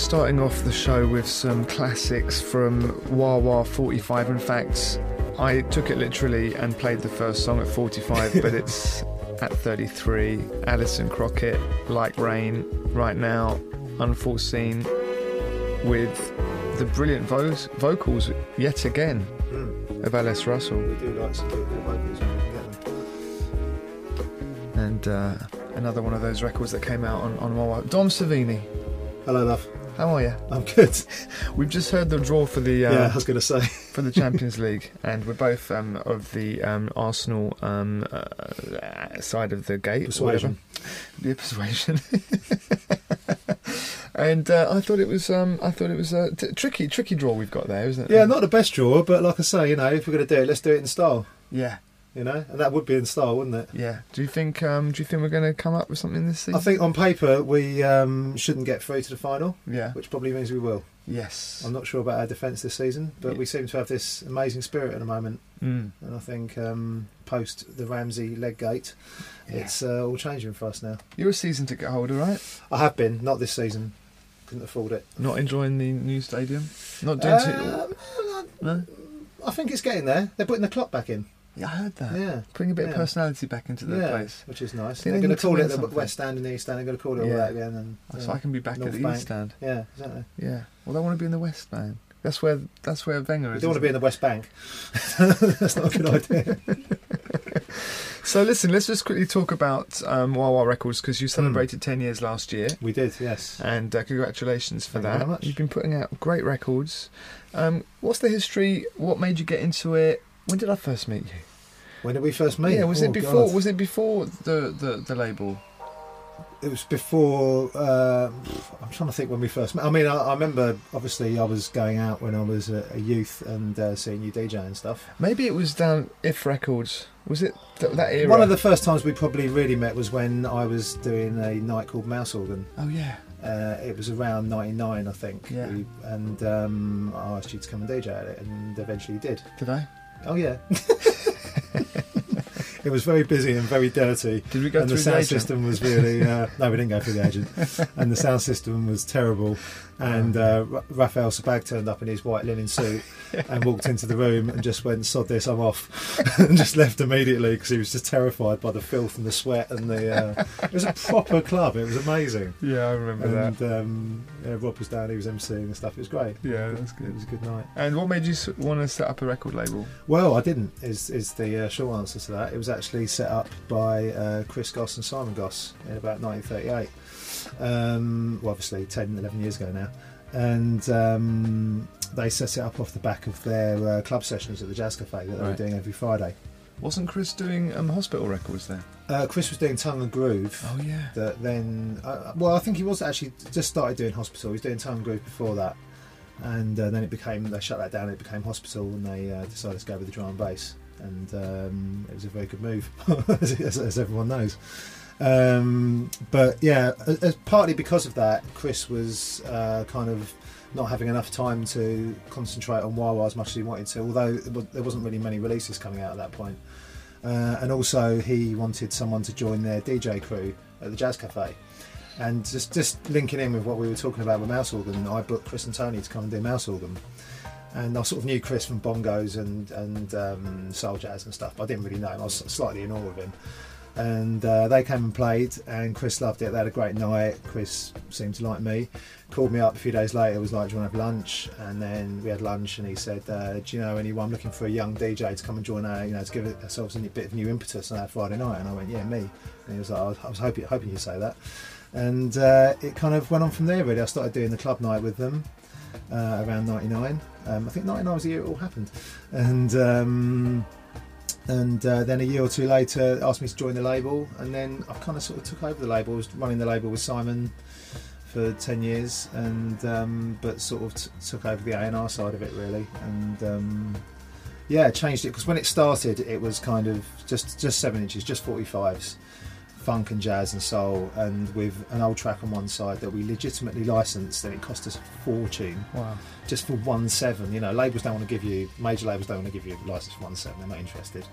just starting off the show with some classics from Wah Wah 45. In fact, I took it literally and played the first song at 45, but it's at 33. Alison Crockett, Like Rain, right now, Unforeseen, with the brilliant vo- vocals yet again of Alice Russell. We do like some good vocals when we get them. And uh, another one of those records that came out on, on Wah Wah. Dom Servini, Hello, love. How are you? I'm good. We've just heard the draw for the. Uh, yeah, I was going to say. for the Champions League, and we're both um, of the um, Arsenal um, uh, side of the gate. Persuasion. Yeah, persuasion. and uh, I thought it was, um, I thought it was a t- tricky, tricky draw we've got there, isn't it? Yeah, not the best draw, but like I say, you know, if we're going to do it, let's do it in style. Yeah, You know, and that would be in style, wouldn't it? yeah. Do you think? Um, do you think we're going to come up with something this season? I think on paper we um, shouldn't get through to the final, Yeah. which probably means we will. Yes. I'm not sure about our defence this season, but Yeah. we seem to have this amazing spirit at the moment, Mm. and I think um, post the Ramsey leg gate, Yeah. it's uh, all changing for us now. You're a season ticket holder, right? I have been, not this season, couldn't afford it. Not enjoying the new stadium. Not doing too. Um, No. I think it's getting there. They're putting the clock back in. Yeah, I heard that. Yeah. Putting a bit of personality back into the yeah, place. which is nice. They're going to call it the something. West Stand and the East Stand. They're going to call it all that again. And So. I can be back North at the Bank. East Stand. Yeah, exactly. Yeah. Well, I want to be in the West Bank. That's where that's where Wenger You is. don't want to be in the West Bank. That's not a good idea. So listen, let's just quickly talk about um, Wah Records because you Hmm. celebrated ten years last year, We did, yes. and uh, congratulations for Thank you that. much. You've been putting out great records. Um, what's the history? What made you get into it? When did I first meet you? When did we first meet? Yeah, was Oh, it before? God. Was it before the, the, the label? It was before. Uh, I'm trying to think when we first met. I mean, I, I remember. Obviously, I was going out when I was a, a youth and uh, seeing you DJ and stuff. Maybe it was down If Records. Was it th- that era? One of the first times we probably really met was when I was doing a night called Mouse Organ. Oh yeah. Uh, it was around '99, I think. Yeah. We- and um, I asked you to come and DJ at it, and eventually you did. Did I? Oh yeah. it was very busy and very dirty. Did we go and through the the sound agent? system was really uh, no, we didn't go through the agent, and the sound system was terrible. And uh, Ra- Raphael Sebbag turned up in his white linen suit and walked into the room and just went, "Sod this, I'm off," and just left immediately because he was just terrified by the filth and the sweat and the. Uh, it was a proper club. It was amazing. Yeah, I remember And that. um, yeah, Rob was down. He was emceeing and stuff. It was great. Yeah, that's It was a good night. And what made you want to set up a record label? Well, I didn't. Is is the uh, short answer to that? It was actually set up by uh, Chris Goss and Simon Goss in about 1938. Um, well, obviously 10, 11 years ago now, and um, they set it up off the back of their uh, club sessions at the Jazz Cafe that they were Right. doing every Friday. Wasn't Chris doing um, hospital records there? Uh, Chris was doing Tongue and Groove. Oh yeah. That then, uh, well, I think he was actually just started doing Hospital. He was doing Tongue and Groove before that, and uh, then it became they shut that down. It became Hospital, and they uh, decided to go with the drum and bass, and um, it was a very good move, as, as everyone knows. Um, but yeah, as, partly because of that, Chris was uh, kind of not having enough time to concentrate on Wah Wah as much as he wanted to. Although there wasn't really many releases coming out at that point. Uh, and also, he wanted someone to join their DJ crew at the Jazz Cafe. And just just linking in with what we were talking about with Mouse Organ, I booked Chris and Tony to come and do Mouse Organ. And I sort of knew Chris from bongos and and um, soul jazz and stuff. But I didn't really know him. I was slightly in awe of him. And uh, they came and played, and Chris loved it. They had a great night. Chris seemed to like me. Called me up a few days later. Was like, "Do you want to have lunch?" And then we had lunch, and he said, uh, "Do you know anyone looking for a young DJ to come and join our, you know, to give ourselves a bit of new impetus on our Friday night?" And I went, "Yeah, me." And he was like, "I was, hoping hoping you'd say that." And uh, it kind of went on from there. Really, I started doing the club night with them uh, around '99. Um, I think '99 was the year it all happened, and. Um, and uh, then a year or two later asked me to join the label. And then I kind of sort of took over the label. I was running the label with Simon for 10 years. And um, but sort of t- took over the A&R side of it really. And um, yeah changed it. Because when it started it was kind of just just 7 inches just 45s funk and jazz and soul and with an old track on one side that we legitimately licensed and it cost us a fortune Wow. just for one seven. You know, labels don't want to give you major labels don't want to give you a license for one seven. They're not interested.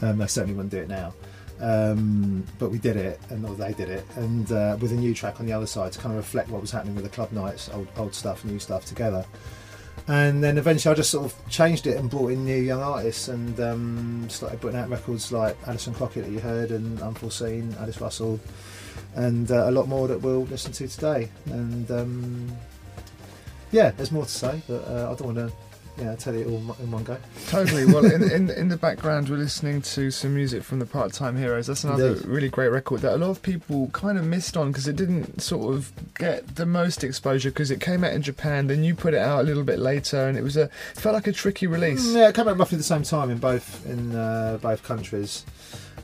Um, they certainly wouldn't do it now. Um, but we did it, and or they did it, and uh, with a new track on the other side to kind of reflect what was happening with the club nights, old old stuff, new stuff together. And then eventually, I just sort of changed it and brought in new young artists, and um, started putting out records like Alison Crockett that you heard, and Unforeseen, Alice Russell, and uh, a lot more that we'll listen to today. And um, yeah, there's more to say, but uh, I don't want to, you know, tell you all in one go. Totally. Well, in, in in the background, we're listening to some music from the Part Time Heroes. That's another Indeed. really great record that a lot of people kind of missed on because it didn't sort of get the most exposure because it came out in Japan. Then you put it out a little bit later, and it was a it felt like a tricky release. Mm, Yeah, it came out roughly the same time in both in uh, both countries.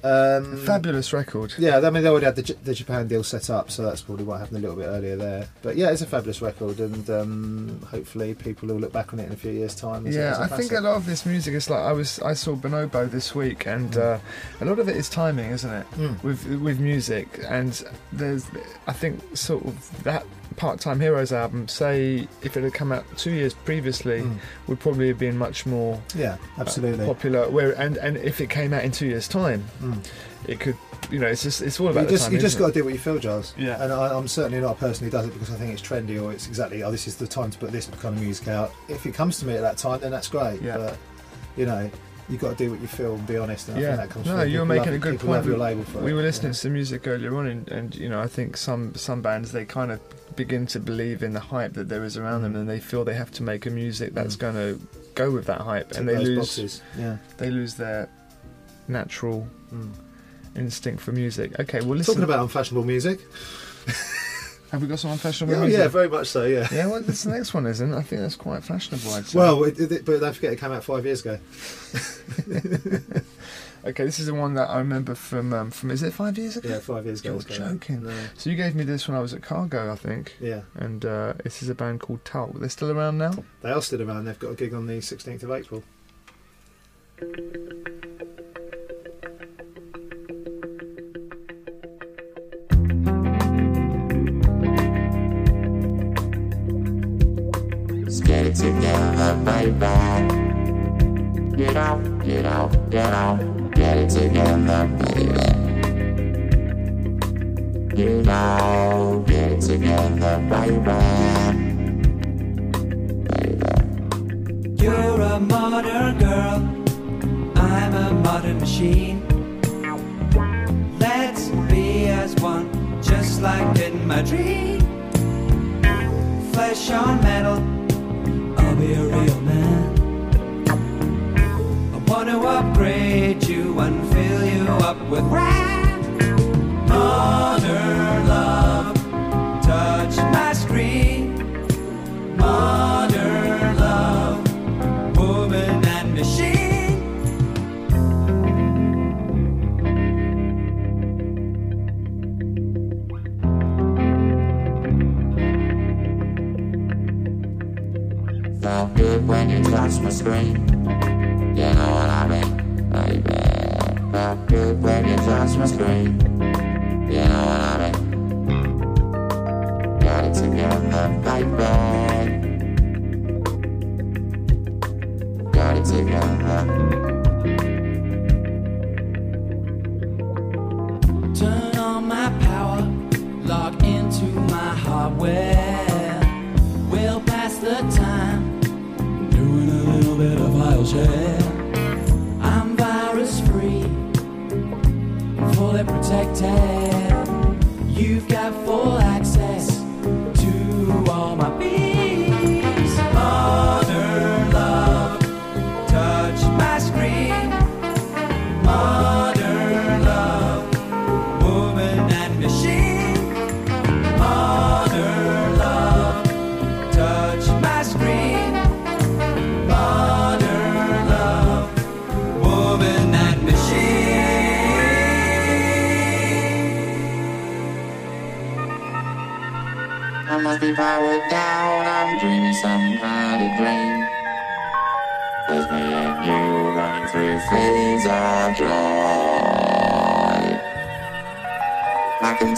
Um, Fabulous record. Yeah, I mean they already had the, J- the Japan deal set up, so that's probably what happened a little bit earlier there. But yeah, it's a fabulous record, and um, hopefully people will look back on it in a few years' time. as Yeah, I think a lot of this music is like I was. I saw Bonobo this week, and uh, a lot of it is timing, isn't it? Mm. With with music, and there's, I think, sort of that Part Time Heroes album. Say if it had come out two years previously, Mm. would probably have been much more Yeah, uh, absolutely. popular. Where and and if it came out in two years' time, Mm. it could. You know, it's just it's all about you the just, time. you just got to do what you feel, Giles. Yeah. And I, I'm certainly not a person who does it because I think it's trendy or it's exactly, oh, this is the time to put this kind of music out. If it comes to me at that time, then that's great. Yeah. But, you know, you've got to do what you feel and be honest. And I Yeah. think that comes No, from you're making love- a good point. Your We- label for we it. were listening Yeah. to some music earlier on, and, and you know, I think some some bands they kind of begin to believe in the hype that there is around them, and they feel they have to make a music that's Mm. going to go with that hype, Tick and they lose boxes. Yeah. they lose their natural Mm. instinct for music. Okay, well, listen. Talking about unfashionable music. have we got some unfashionable Oh, music? yeah, very much so, yeah. Yeah, well, this next one isn't. I think that's quite fashionable. I'd say. Well, it, it, but don't forget it came out five years ago. Okay, this is the one that I remember from um, from. Is it five years ago? Yeah, five years ago. You're joking. No. So you gave me this when I was at Cargo, I think. Yeah. And uh, this is a band called Talk. They're still around now. They are still around. They've got a gig on the 16th of April. Let's get it together, baby. Get out, get out, get out. Get in the baby. You know, get in the baby. Baby. You're a modern girl. I'm a modern machine. Let's be as one, just like in my dream. Flesh on metal, I'll be a real man to upgrade you and fill you up with rap, modern love.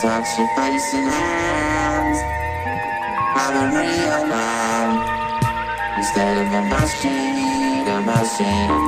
touch your face and hands. I'm a real man instead of a machine, a machine.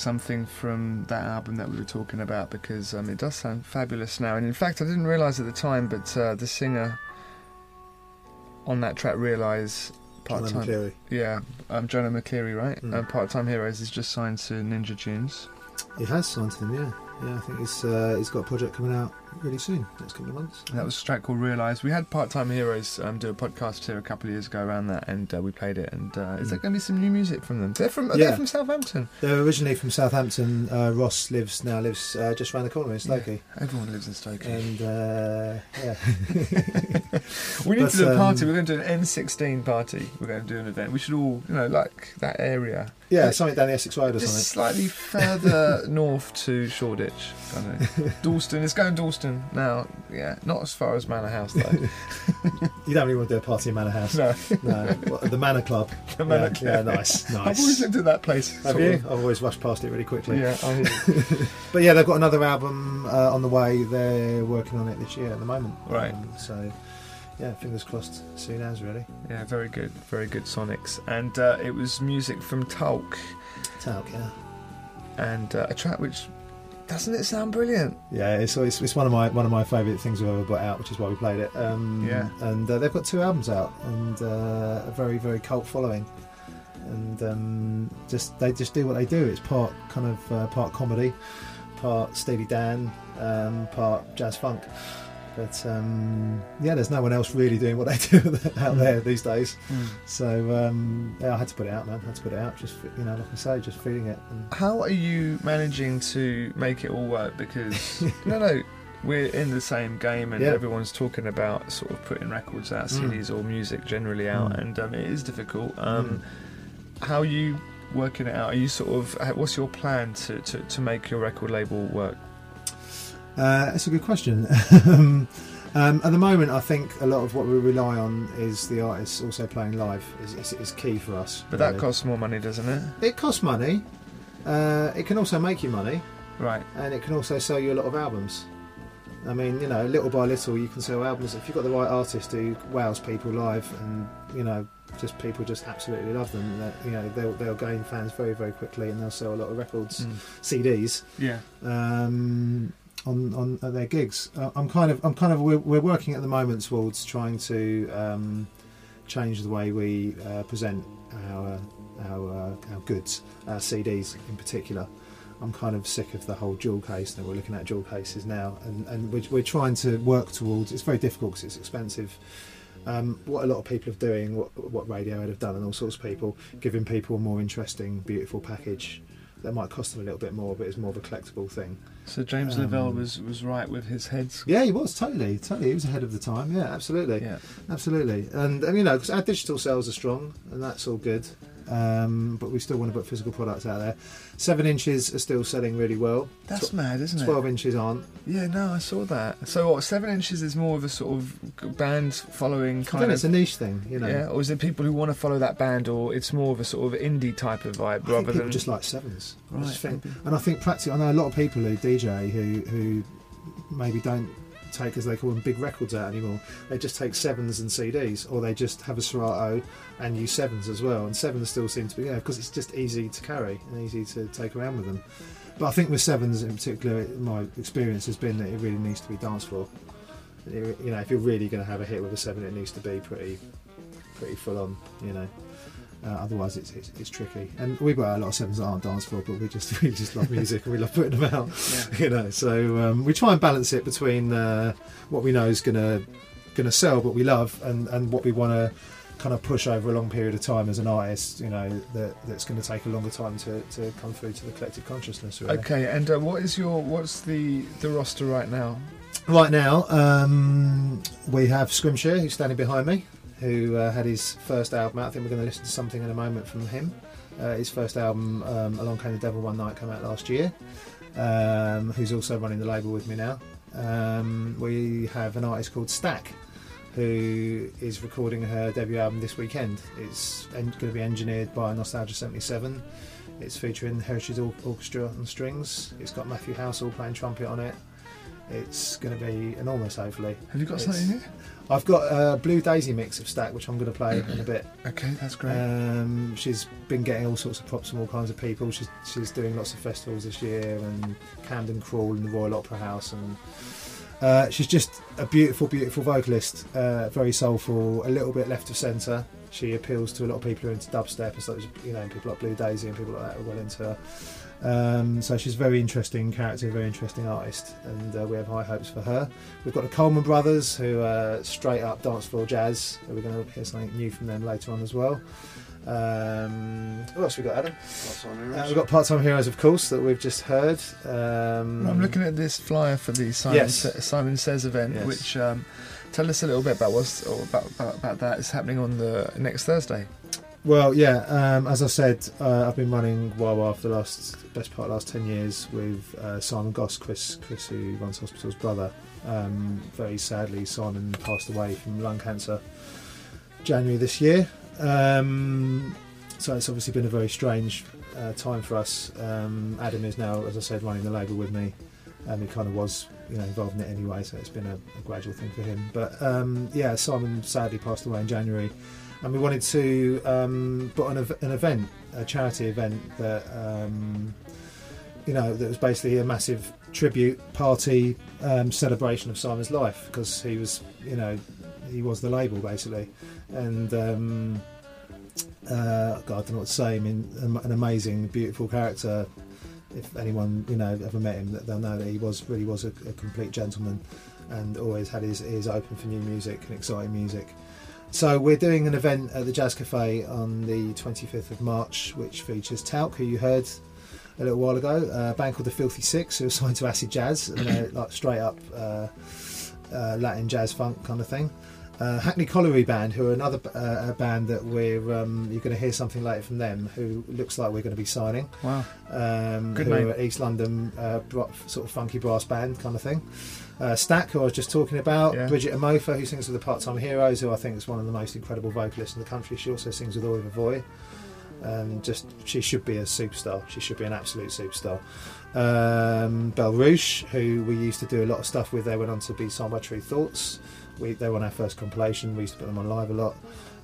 Something from that album that we were talking about because um, it does sound fabulous now. And in fact, I didn't realise at the time, but uh, the singer on that track, Realise, part time. Yeah, um, Jono McCleery, right? Mm. Uh, part time Heroes is just signed to Ninja Tunes. He has signed to them, yeah. yeah, I think he's uh, he's got a project coming out really soon, next couple of months. That was a track called Realise. We had Part Time Heroes um, do a podcast here a couple of years ago around that, and uh, we played it. And uh, is there going to be some new music from them? They're from Yeah. they're from Southampton. They're originally from Southampton. Uh, Ross lives now lives uh, just around the corner in Stokey, Everyone lives in Stoke. and uh, yeah, we need but, to do a party. um, We're going to do an N16 party. We're going to do an event. We should all, you know, like that area. yeah, something down the Essex Road or something. slightly further north to Shoreditch. Kind of. Dalston. It's going to Dalston now. Yeah, not as far as Manor House though. You don't really want to do a party in Manor House. no, No, What, the Manor Club. the Manor yeah, yeah, Club. nice, I've always nice. looked at that place. Have you? of- I've always rushed past it really quickly. Yeah, I, But yeah, they've got another album uh, on the way. They're working on it this year at the moment. Right. Um, so yeah, fingers crossed. Soon as really. yeah, very good, very good Sonics, and uh, it was music from Tulk, Talc, yeah. and uh, a track which doesn't it sound brilliant? Yeah, it's, it's it's one of my one of my favourite things we've ever put out, which is why we played it. Um, Yeah. and uh, they've got two albums out and uh, a very very cult following, and um, just they just do what they do. It's part kind of uh, part comedy, part Steely Dan, um, part jazz funk. But um, yeah, there's no one else really doing what they do out there these days. So um, yeah, I had to put it out, man. I had to put it out. Just you know, like I say, just feeling it. And How are you managing to make it all work? Because no, no, we're in the same game, and Yeah. everyone's talking about sort of putting records out, Mm. CDs or music generally out, Mm. and um, it is difficult. Um, How are you working it out? Are you sort of what's your plan to, to, to make your record label work? Uh, that's a good question. um, at the moment, I think a lot of what we rely on is the artists also playing live is, is, is key for us. But that costs more money, doesn't it? it costs money. Uh, it can also make you money, Right. and it can also sell you a lot of albums. I mean, you know, little by little, you can sell albums if you've got the right artist who wows people live, and you know, just people just absolutely love them. That you know, they'll they'll gain fans very very quickly, and they'll sell a lot of records, Mm. CDs. Yeah. um, on on their gigs. Uh, I'm kind of I'm kind of we're, we're working at the moment towards trying to um, change the way we uh, present our our, uh, our goods, our CDs in particular. I'm kind of sick of the whole jewel case. That we're looking at jewel cases now, and and we're, we're trying to work towards. It's very difficult because it's expensive. Um, what a lot of people are doing, what what Radiohead have done, and all sorts of people giving people a more interesting, beautiful package that might cost them a little bit more, but it's more of a collectible thing. So James Um, Lavelle was was right with his heads. Yeah, he was totally, totally. He was ahead of the time. Yeah, absolutely, Yeah. absolutely. And, and you know, because our digital sales are strong, and that's all good. Um, but we still want to put physical products out there. Seven inches are still selling really well. That's Tw- mad, isn't it? Twelve inches aren't. Yeah, no, I saw that. So what? Seven inches is more of a sort of band following kind I think of. it's a niche thing, you know. Yeah, or is it people who want to follow that band, or it's more of a sort of indie type of vibe I rather than just like sevens. I Right, just think, and I think practically, I know a lot of people who DJ who who maybe don't take as they call them big records out anymore. They just take sevens and CDs, or they just have a Serato and use sevens as well. And sevens still seem to be yeah because it's just easy to carry and easy to take around with them. But I think with sevens in particular, my experience has been that it really needs to be dance floor. It- You know, if you're really going to have a hit with a seven, it needs to be pretty pretty full on. You know. Uh, otherwise, it's, it's it's tricky. And we've got a lot of sevens that aren't dance floor, but we just we just love music and we love putting them out. You know, so um, we try and balance it between uh, what we know is gonna gonna sell, but we love, and and what we want to kind of push over a long period of time as an artist. You know, that that's going to take a longer time to, to come through to the collective consciousness. Really. Okay, and uh, what is your what's the the roster right now? Right now, um, we have Scrimshire, who's standing behind me, who uh, had his first album out. I think we're going to listen to something in a moment from him. Uh, his first album, um, Along Came the Devil One Night, came out last year. Um, who's also running the label with me now. Um, we have an artist called Stack, who is recording her debut album this weekend. It's en- going to be engineered by Nostalgia 77. It's featuring Or- Orchestra on strings. It's got Matthew Halsall playing trumpet on it. It's going to be enormous, hopefully. Have you got It's- something here? I've got a Blue Daisy mix of Stack, which I'm going to play in a bit. Okay, that's great. Um, she's been getting all sorts of props from all kinds of people. She's she's doing lots of festivals this year, and Camden Crawl and the Royal Opera House, and uh, she's just a beautiful, beautiful vocalist. Uh, very soulful, a little bit left of centre. She appeals to a lot of people who are into dubstep and stuff. You know, people like Blue Daisy and people like that are well into her. Um, so she's a very interesting character, very interesting artist, and uh, we have high hopes for her. We've got the Coleman Brothers, who are straight up dance floor jazz. So we're going to hear something new from them later on as well. Um, who else we got, Adam? Uh, we've got Part Time Heroes, of course, that we've just heard. Um, I'm looking at this flyer for the Simon, Yes. Sa- Simon Says event, Yes. which um, tell us a little bit about what's or about, about about that. It's happening on the next Thursday. Well, yeah. Um, as I said, uh, I've been running Wah Wah for the last best part of the last ten years with uh, Simon Goss, Chris, Chris who runs Hospital's brother. Um, very sadly, Simon passed away from lung cancer January this year. Um, so it's obviously been a very strange uh, time for us. Um, Adam is now, as I said, running the label with me. Um, he kind of was, you know, involved in it anyway, so it's been a, a gradual thing for him. But um, yeah, Simon sadly passed away in January and we wanted to um, put on an event, a charity event that um, you know that was basically a massive tribute party um, celebration of Simon's life because he was, you know, he was the label basically, and um, uh, God, I don't know what to say. I mean, an amazing, beautiful character. If anyone you know ever met him, they'll know that he was really was a, a complete gentleman, and always had his ears open for new music and exciting music. So we're doing an event at the Jazz Cafe on the 25th of March, which features Talc, who you heard a little while ago, a band called the Filthy Six, who are signed to Acid Jazz, and they're like straight up uh, uh, Latin jazz funk kind of thing. Uh, Hackney Colliery Band, who are another uh, a band that we're um, you're going to hear something later from them, who looks like we're going to be signing. Wow. Um, Good who name. are East London uh, sort of funky brass band kind of thing. Uh, Stack, who I was just talking about, Yeah. Bridget Amofa, who sings with the Part Time Heroes, who I think is one of the most incredible vocalists in the country. She also sings with Oliver Voy. Um, just she should be a superstar. She should be an absolute superstar. Um, Belleruche, who we used to do a lot of stuff with, they went on to be signed by Tru Thoughts. We, they were on our first compilation. We used to put them on live a lot.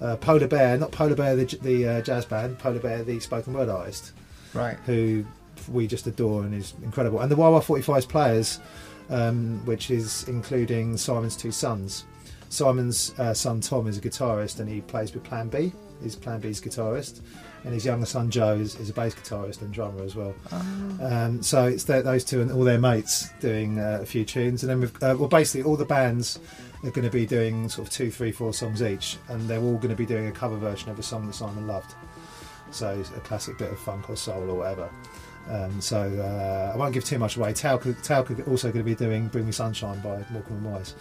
Uh, Polar Bear, not Polar Bear, the, the uh, jazz band. Polar Bear, the spoken word artist Right. who we just adore and is incredible. And the Wah Wah 45's players, um, which is including Simon's two sons. Simon's uh, son Tom is a guitarist and he plays with Plan B. He's Plan B's guitarist, and his younger son Joe is, is a bass guitarist and drummer as well. Um, so it's their, those two and all their mates doing uh, a few tunes, and then we've uh, well basically all the bands are going to be doing sort of two, three, four songs each, and they're all going to be doing a cover version of a song that Simon loved. So a classic bit of funk or soul or whatever. Um, so uh, I won't give too much away. Tao could also going to be doing "Bring Me Sunshine" by Morecambe and Wise,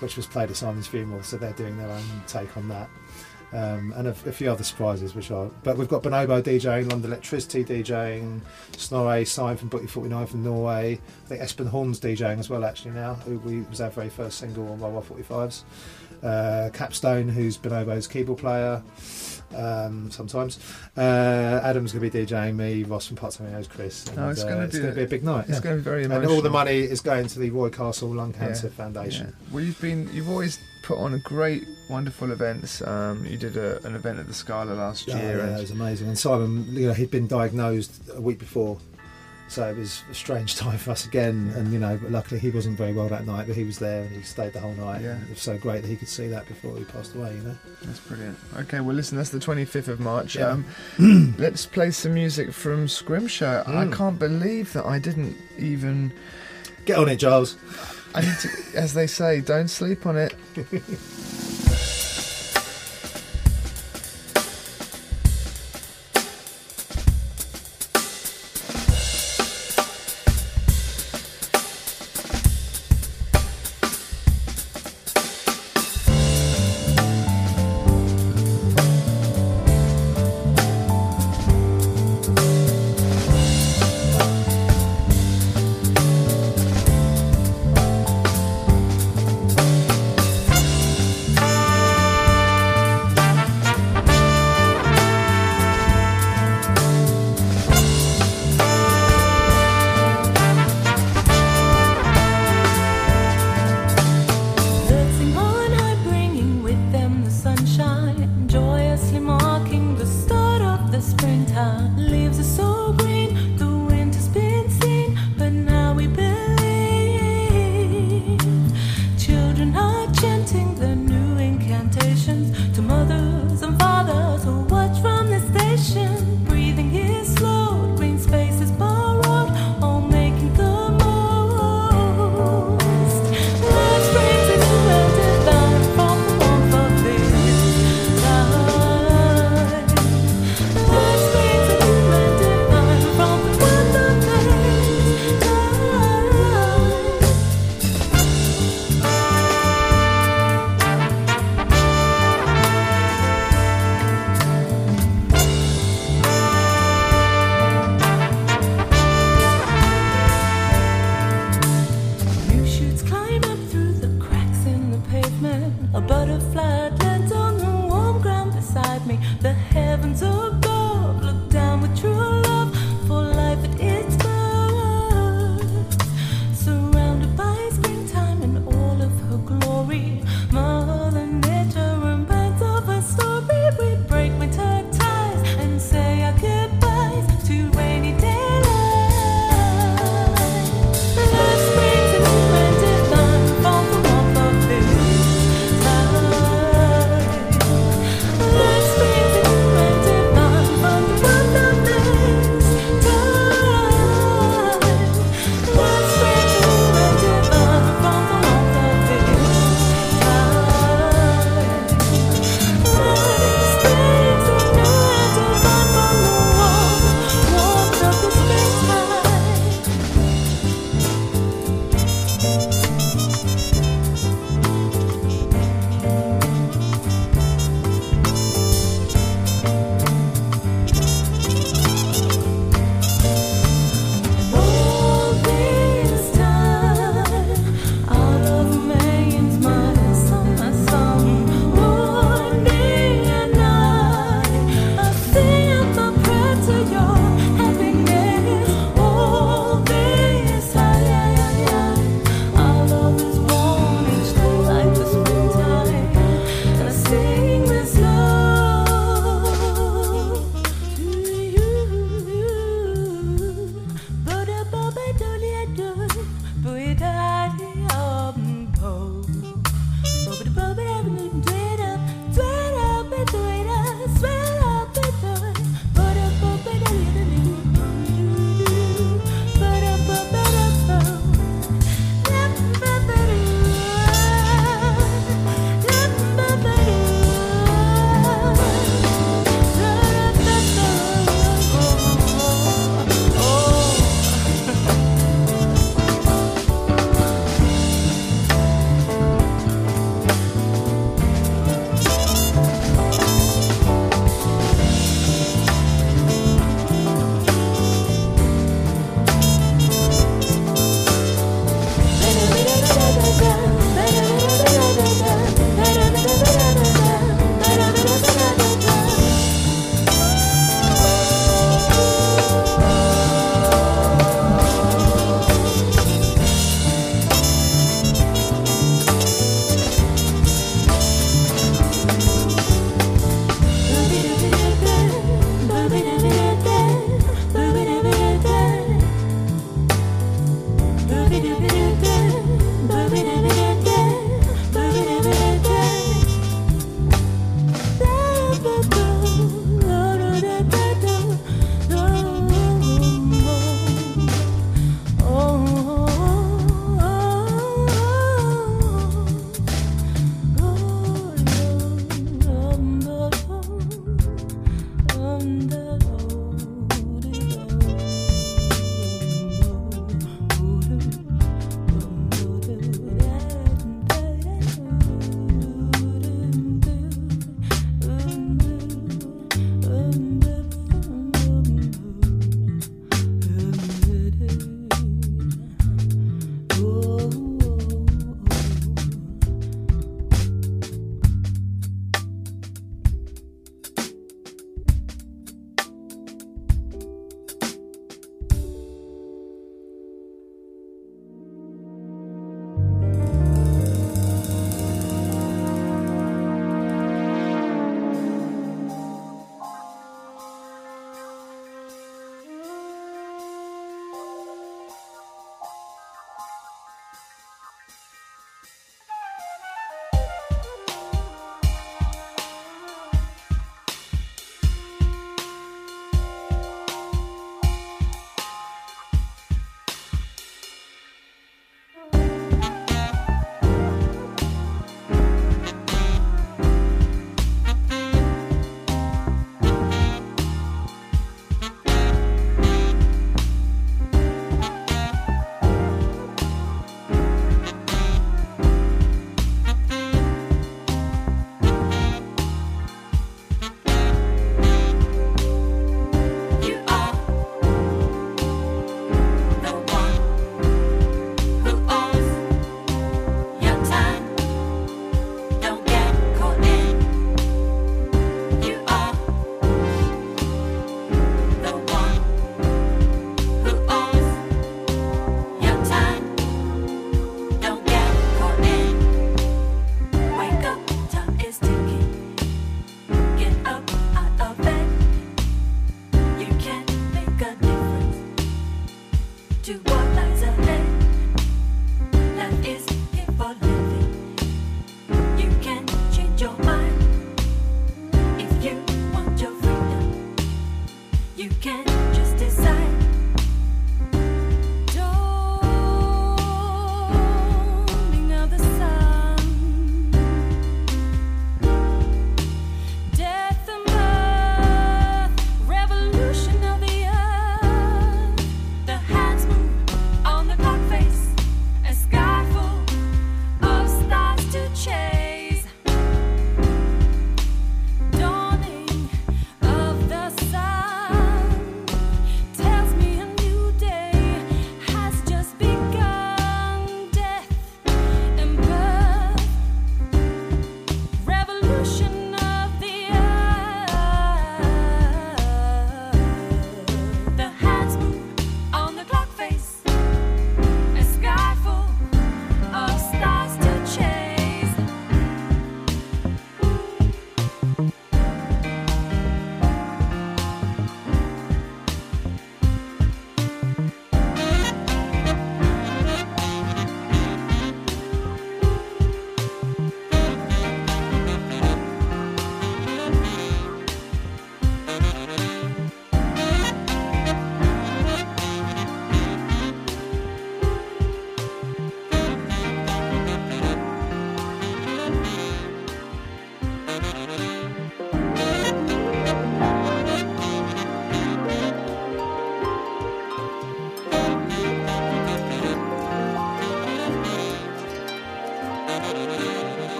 which was played at Simon's funeral. So they're doing their own take on that. Um, and a, a few other surprises, which are. But we've got Bonobo DJing, London Electricity DJing, Snorre Sign from Booty 49 from Norway. I think Espen Horn's DJing as well, actually, now, who we, was our very first single on Wah Wah 45s. Uh, Capstone, who's Bonobo's keyboard player, um, sometimes. Uh, Adam's going to be DJing me, Ross from Part Time Heroes, Chris. And, Oh, it's gonna uh, be a- to be a big night. It's yeah. going to be very And all the money is going to the Roy Castle Lung Yeah, Cancer Foundation. Yeah. Well, you've been you've always put on a great, wonderful events. Um, you did a, an event at the Scala last Oh, year. yeah, and that was amazing. And Simon, you know, he'd been diagnosed a week before, so it was a strange time for us again. And you know, but luckily he wasn't very well that night, but he was there and he stayed the whole night. Yeah. It was so great that he could see that before he passed away. You know. That's brilliant. Okay, well, listen, that's the 25th of March. Yeah. Um, let's play some music from Scrimshire. I Mm. can't believe that I didn't even. Get on it, Giles. I need to, as they say, don't sleep on it.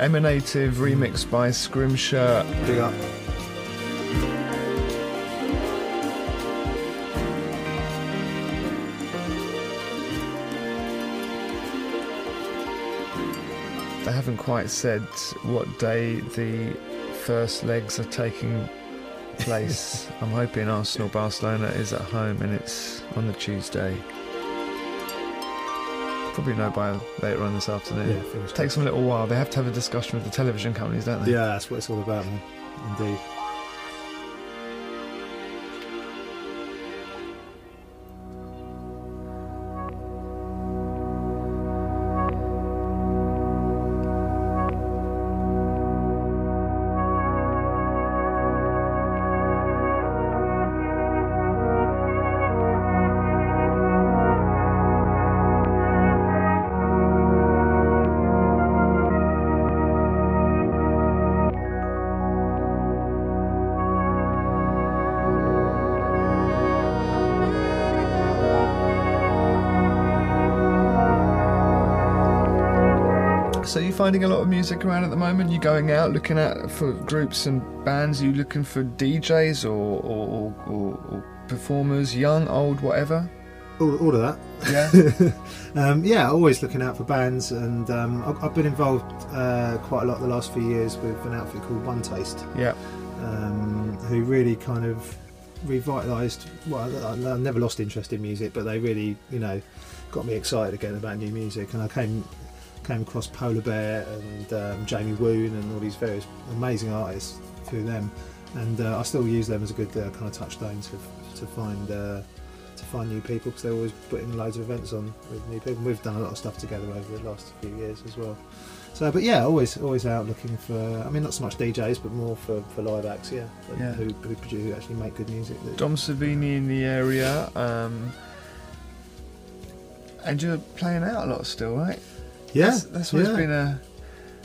Emanative remix by Scrimshire. Big up. They haven't quite said what day the first legs are taking place. I'm hoping Arsenal Barcelona is at home and it's on the Tuesday. Probably know by later on this afternoon. Yeah, fingers Takes them a little while. They have to have a discussion with the television companies, don't they? Yeah, that's what it's all about, man. Indeed. Finding a lot of music around at the moment? You going out looking at for groups and bands? you looking for DJs or or, or, or, or performers, young, old, whatever? All, all of that. Yeah. um, yeah, always looking out for bands, and um, I've, I've been involved uh, quite a lot the last few years with an outfit called One Taste, yeah. um, who really kind of revitalised. Well, I, I never lost interest in music, but they really, you know, got me excited again about new music, and I came came across Polar Bear and um, Jamie Woon and all these various amazing artists through them, and uh, I still use them as a good uh, kind of touchstone to to find. Uh, to find new people because they're always putting loads of events on with new people. We've done a lot of stuff together over the last few years as well. So, but yeah, always always out looking for. I mean, not so much DJs, but more for, for live acts. Yeah, Yeah. Who, who produce who actually make good music. Dom Servini in the area. Um, and you're playing out a lot still, right? Yeah, That's, that's always yeah. been a.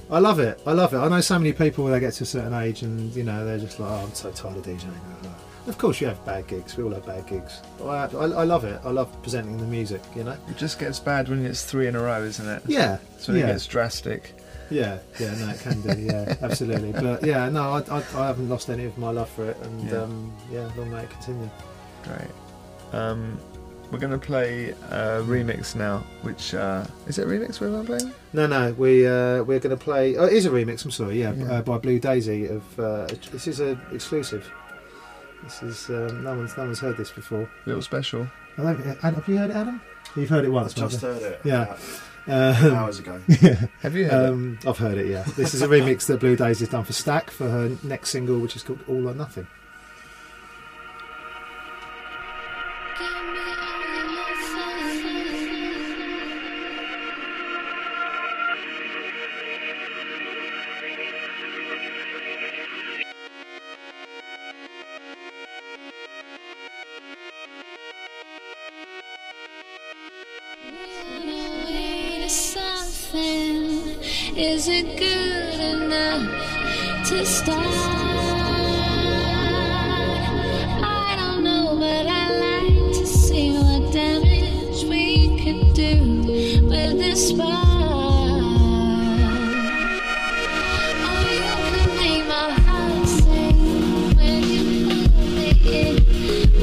I love it. I love it. I know so many people when they get to a certain age and you know they're just like, oh, I'm so tired of DJing. Of course, you have bad gigs. We all have bad gigs. But I, I, I love it. I love presenting the music. You know. It just gets bad when it's three in a row, isn't it? Yeah. That's when yeah. it gets drastic. Yeah, yeah, no, it can do. Yeah, absolutely. But yeah, no, I, I, I haven't lost any of my love for it, and Yeah. um, yeah, long may it continue. Great. Um, we're going to play a remix now, which uh, is it a remix we're going to? No, no, we uh, we're going to play. Oh, it is a remix. I'm sorry. Yeah, Yeah. Uh, by Blue Daisy. Of uh, this is a exclusive. This is um, no one's no one's heard this before. Little special. I don't, uh, have you heard it, Adam? You've heard it once. Just heard it. Yeah. about Um, hours ago. Have you heard um, I've heard it. Yeah, this is a remix that Blue Daisy's done for Stack for her next single, which is called All or Nothing.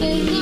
With those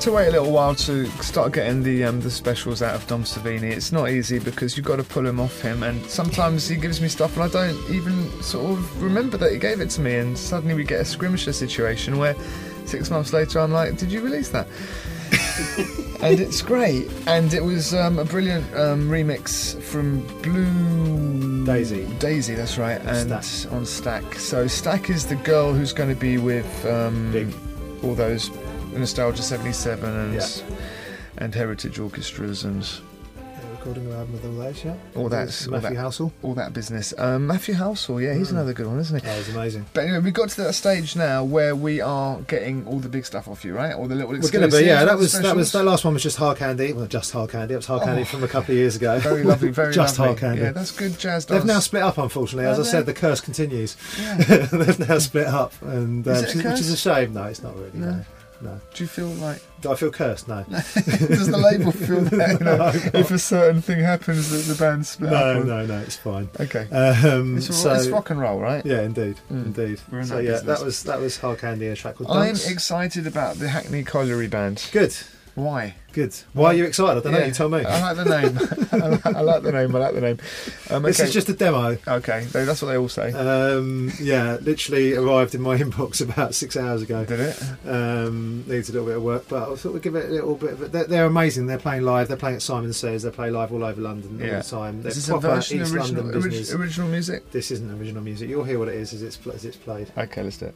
had to wait a little while to start getting the um, the specials out of Dom Servini. It's not easy because you've got to pull him off him, and sometimes he gives me stuff and I don't even sort of remember that he gave it to me, and suddenly we get a skirmisher situation where six months later I'm like, did you release that? and it's great, and it was um, a brilliant um, remix from Blue Daisy. Daisy, that's right, and Stack. on Stack. So Stack is the girl who's going to be with um, all those Nostalgia 77 and Yeah. and Heritage Orchestras and Yeah, recording an album with all those, yeah. all that's all Matthew that, Housel. all that business. Um, Matthew Halsall, yeah, he's Mm. another good one, isn't he? That was amazing. But anyway, we got to that stage now where we are getting all the big stuff off you, right? All the little We're going to be, yeah. That was that was that last one was just hard candy. Well, just hard candy. It was hard candy Oh. from a couple of years ago. Very lovely, very just lovely. hard candy. Yeah, that's good jazz. They've now split up, unfortunately. As I said, the curse continues. Yeah. They've now split up, and um, Is it a which, is, which is a shame. No, it's not really. No. No. No. Do you feel like Do I feel cursed? No. does the label feel that you know, No, if a certain thing happens that the band split up? No, no, no. It's fine. Okay. Um, It's, so, it's rock and roll, right? Yeah, indeed, Mm. indeed. We're in so that yeah, business. that was that was hard candy. A track called I'm excited about the Hackney Colliery band. Good, Why? Good. Why are you excited? I don't know. Yeah, You tell me. I like the name. I, like, I like the name. I like the name. Um, This is just a demo. okay. That's what they all say. Um, yeah, literally arrived in my inbox about six hours ago. Did it? Um, needs a little bit of work, but I thought we'd give it a little bit. Of, they're, they're amazing. They're playing live. They're playing at Simon Says. They play live all over London all the time. They're Is this a proper version East original, London business. original music? This isn't original music. You'll hear what it is as it's as it's played. Okay, let's do it.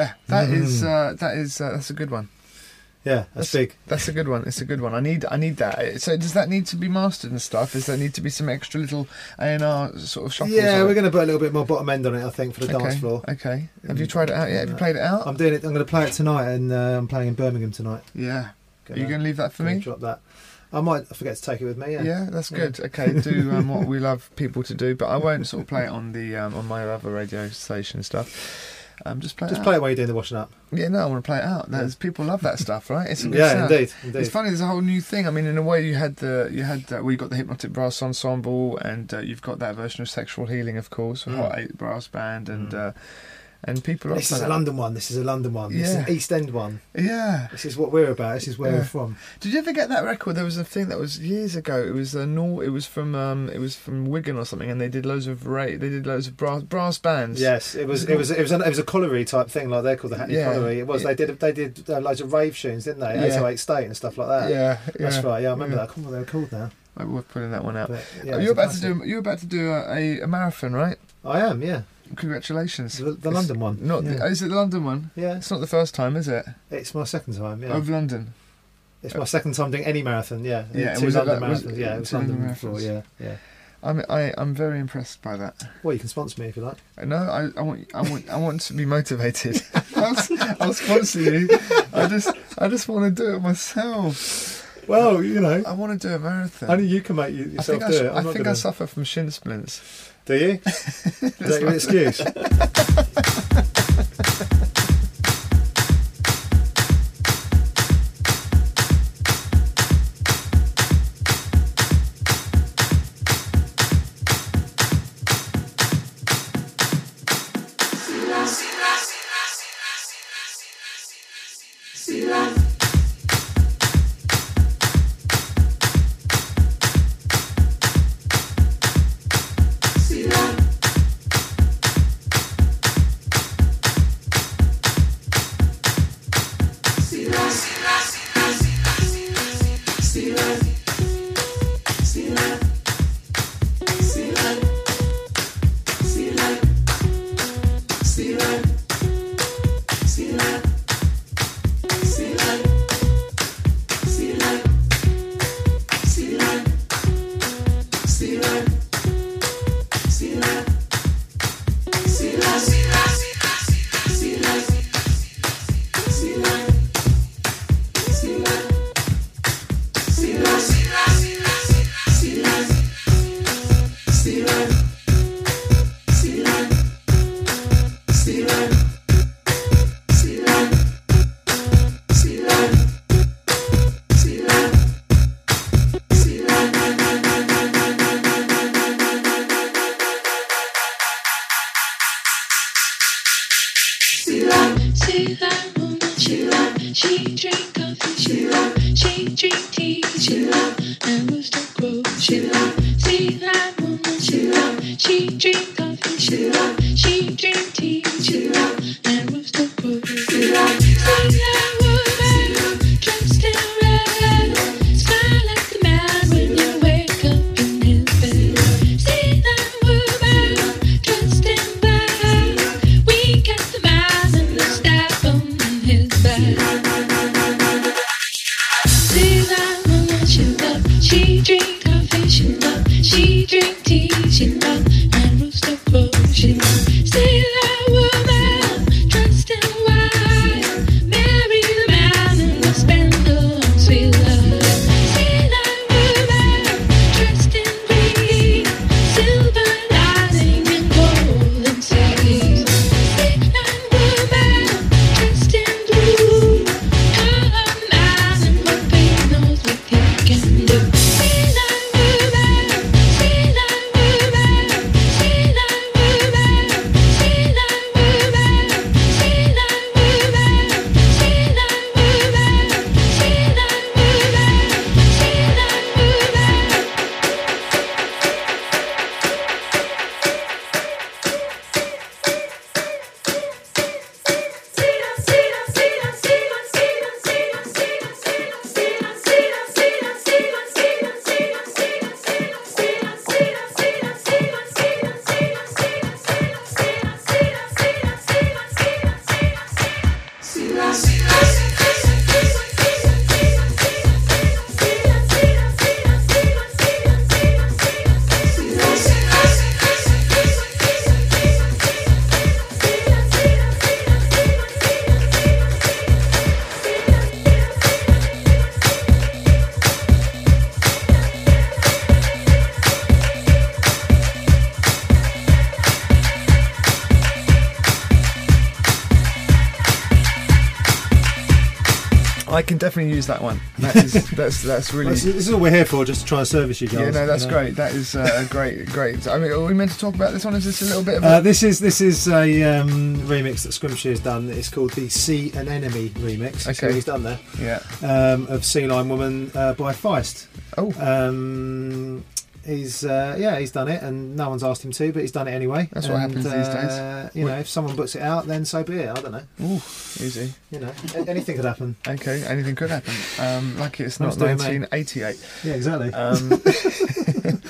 Yeah, that is Mm. uh, that is uh, that's a good one. Yeah, that's, big. That's a good one. It's a good one. I need I need that. So does that need to be mastered and stuff? Does there need to be some extra little A and R sort of shuffles? Yeah, we're going to put a little bit more bottom end on it, I think, for the okay. dance floor. Okay. Have you tried it out yet? Have you played it out? I'm doing it. I'm going to play it tonight, and uh, I'm playing in Birmingham tonight. yeah. Are you going to leave that for me? Drop that. I might forget to take it with me. Yeah. Yeah, that's Yeah. good. Okay, do um, what we love people to do, but I won't sort of play it on the um, on my other radio station stuff. Um, just play Just it play it while you're doing the washing up. Yeah, no, I want to play it out. There's, people love that stuff, right? It's a good Yeah, sound. indeed, indeed. It's funny. There's a whole new thing. I mean, in a way, you had the you had uh, you got the hypnotic brass ensemble, and uh, you've got that version of sexual healing, of course, with Mm. Hot Eight brass band, and uh, and people. Are This is a. London one. This is a London one. This is an East End one. Yeah. This is what we're about. This is where Yeah. we're from. Did you ever get that record? There was a thing that was years ago. It was a Nor- It was from um, it was from Wigan or something, and they did loads of ra- They did loads of brass brass bands. Yes, it was. It was. It was. An, it was a colliery type thing, like they're called the Hackney Yeah. Colliery. It was. They did. They did uh, loads of rave tunes, didn't they? Yeah. 808 State and stuff like that. Yeah, That's right. Yeah, I remember yeah. that. I can't remember what they were called now. Maybe we're putting that one out. But, yeah, Oh, you're about to do. You're about to do a, a, a marathon, right? I am. Yeah. Congratulations. The, the London one. Not. Yeah. The, is it the London one? Yeah. It's not the first time, is it? It's my second time. Yeah. Of London. It's my second time doing any marathon. Yeah. Yeah, Two was it London like- was- yeah, it was two London before. Yeah. Yeah. I'm. I, I'm very impressed by that. Well, you can sponsor me if you like. Uh, no, I, I want. I want. I want to be motivated. I'll, I'll sponsor you. I just. I just want to do it myself. Well, you know, I want to do a marathon. only you can make you, I yourself think I, do s- it. I'm I not think I gonna- suffer from shin splints. Do you? Is that your excuse? Can definitely use that one. That is that's that's really. This is this is all we're here for, just to try and service you guys. Yeah, no, that's you know? great. That is uh, great, great. I mean, are we meant to talk about this one? Is this a little bit of? Uh, this is this is a um, remix that Scrimshire has done. It's called the Sea and Enemy remix. Okay. he's done there yeah. um, of Sea Lion Woman uh, by Feist. Oh, Um, he's uh, yeah, he's done it, and no one's asked him to, but he's done it anyway. That's what And, happens these days. uh, You know, if someone puts it out, then so be it. I don't know. ooh, easy. You know, anything could happen. Okay, anything could happen. Um, lucky it's not doing, 1988. Yeah, exactly. Um,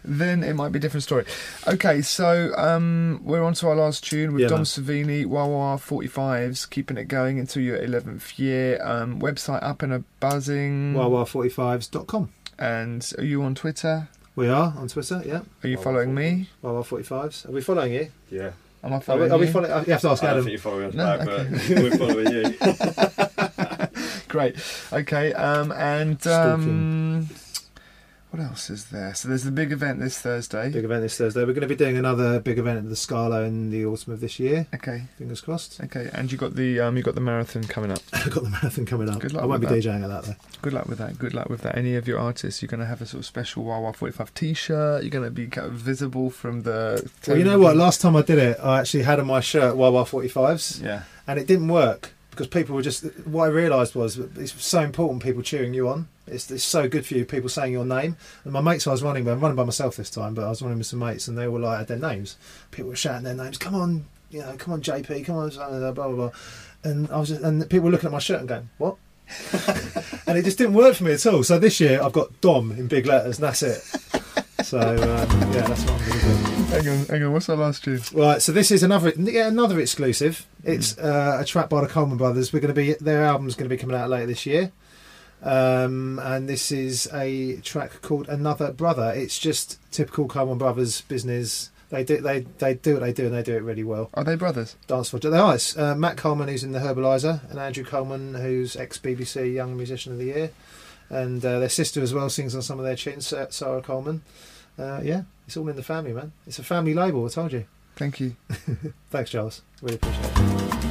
then it might be a different story. Okay, so um, we're on to our last tune with Yeah, Dom man. Servini, Wawa 45s, keeping it going until your 11th year. Um, website up and a buzzing. WahWah45s.com. And are you on Twitter? We are on Twitter. Yeah, Are you following me? WahWah45s. Are we following you? Yeah. Am I Are we, following are we you? following? You have to ask I don't Adam. think you're following us No, back, okay. but we're following you. Great. Okay. Um, and um, what else is there? So there's the big event this Thursday. Big event this Thursday. We're going to be doing another big event at the Scala in the autumn of this year. Okay. Fingers crossed. Okay. And you got the um, you got the marathon coming up. I've got the marathon coming up. Good luck I won't be that. DJing at that though. Good luck with that. Good luck with that. Any of your artists, you're going to have a sort of special Wah Wah 45 T-shirt. You're going to be kind of visible from the. Well, you know what? Last time I did it, I actually had on my shirt Wah Wah 45s, Yeah. and it didn't work because people were just. What I realised was it's so important people cheering you on. It's, it's so good for you, people saying your name. And my mates I was running with, I'm running by myself this time, but I was running with some mates, and they were like had their names. People were shouting their names. Come on, you know, come on, JP, come on, blah blah blah. blah. And I was, just, and people were looking at my shirt and going, what? and it just didn't work for me at all. So this year I've got Dom in big letters, and that's it. So um, yeah, that's what I'm going to do. Hang on, hang on. What's our last tune? Right, so this is another yeah, another exclusive. It's uh, a track by the Coleman Brothers. We're going to be their album's going to be coming out later this year, um, and this is a track called Another Brother. It's just typical Coleman Brothers business. They do they they do what they do and they do it really well. Are they brothers? Dance for they are. It's uh, Matt Coleman who's in the Herbaliser and Andrew Coleman who's ex BBC Young Musician of the Year, and uh, their sister as well sings on some of their tunes. Sa- Sarah Coleman. Uh, yeah, it's all in the family, man. It's a family label. I told you. Thank you. Thanks, Charles. Really appreciate it.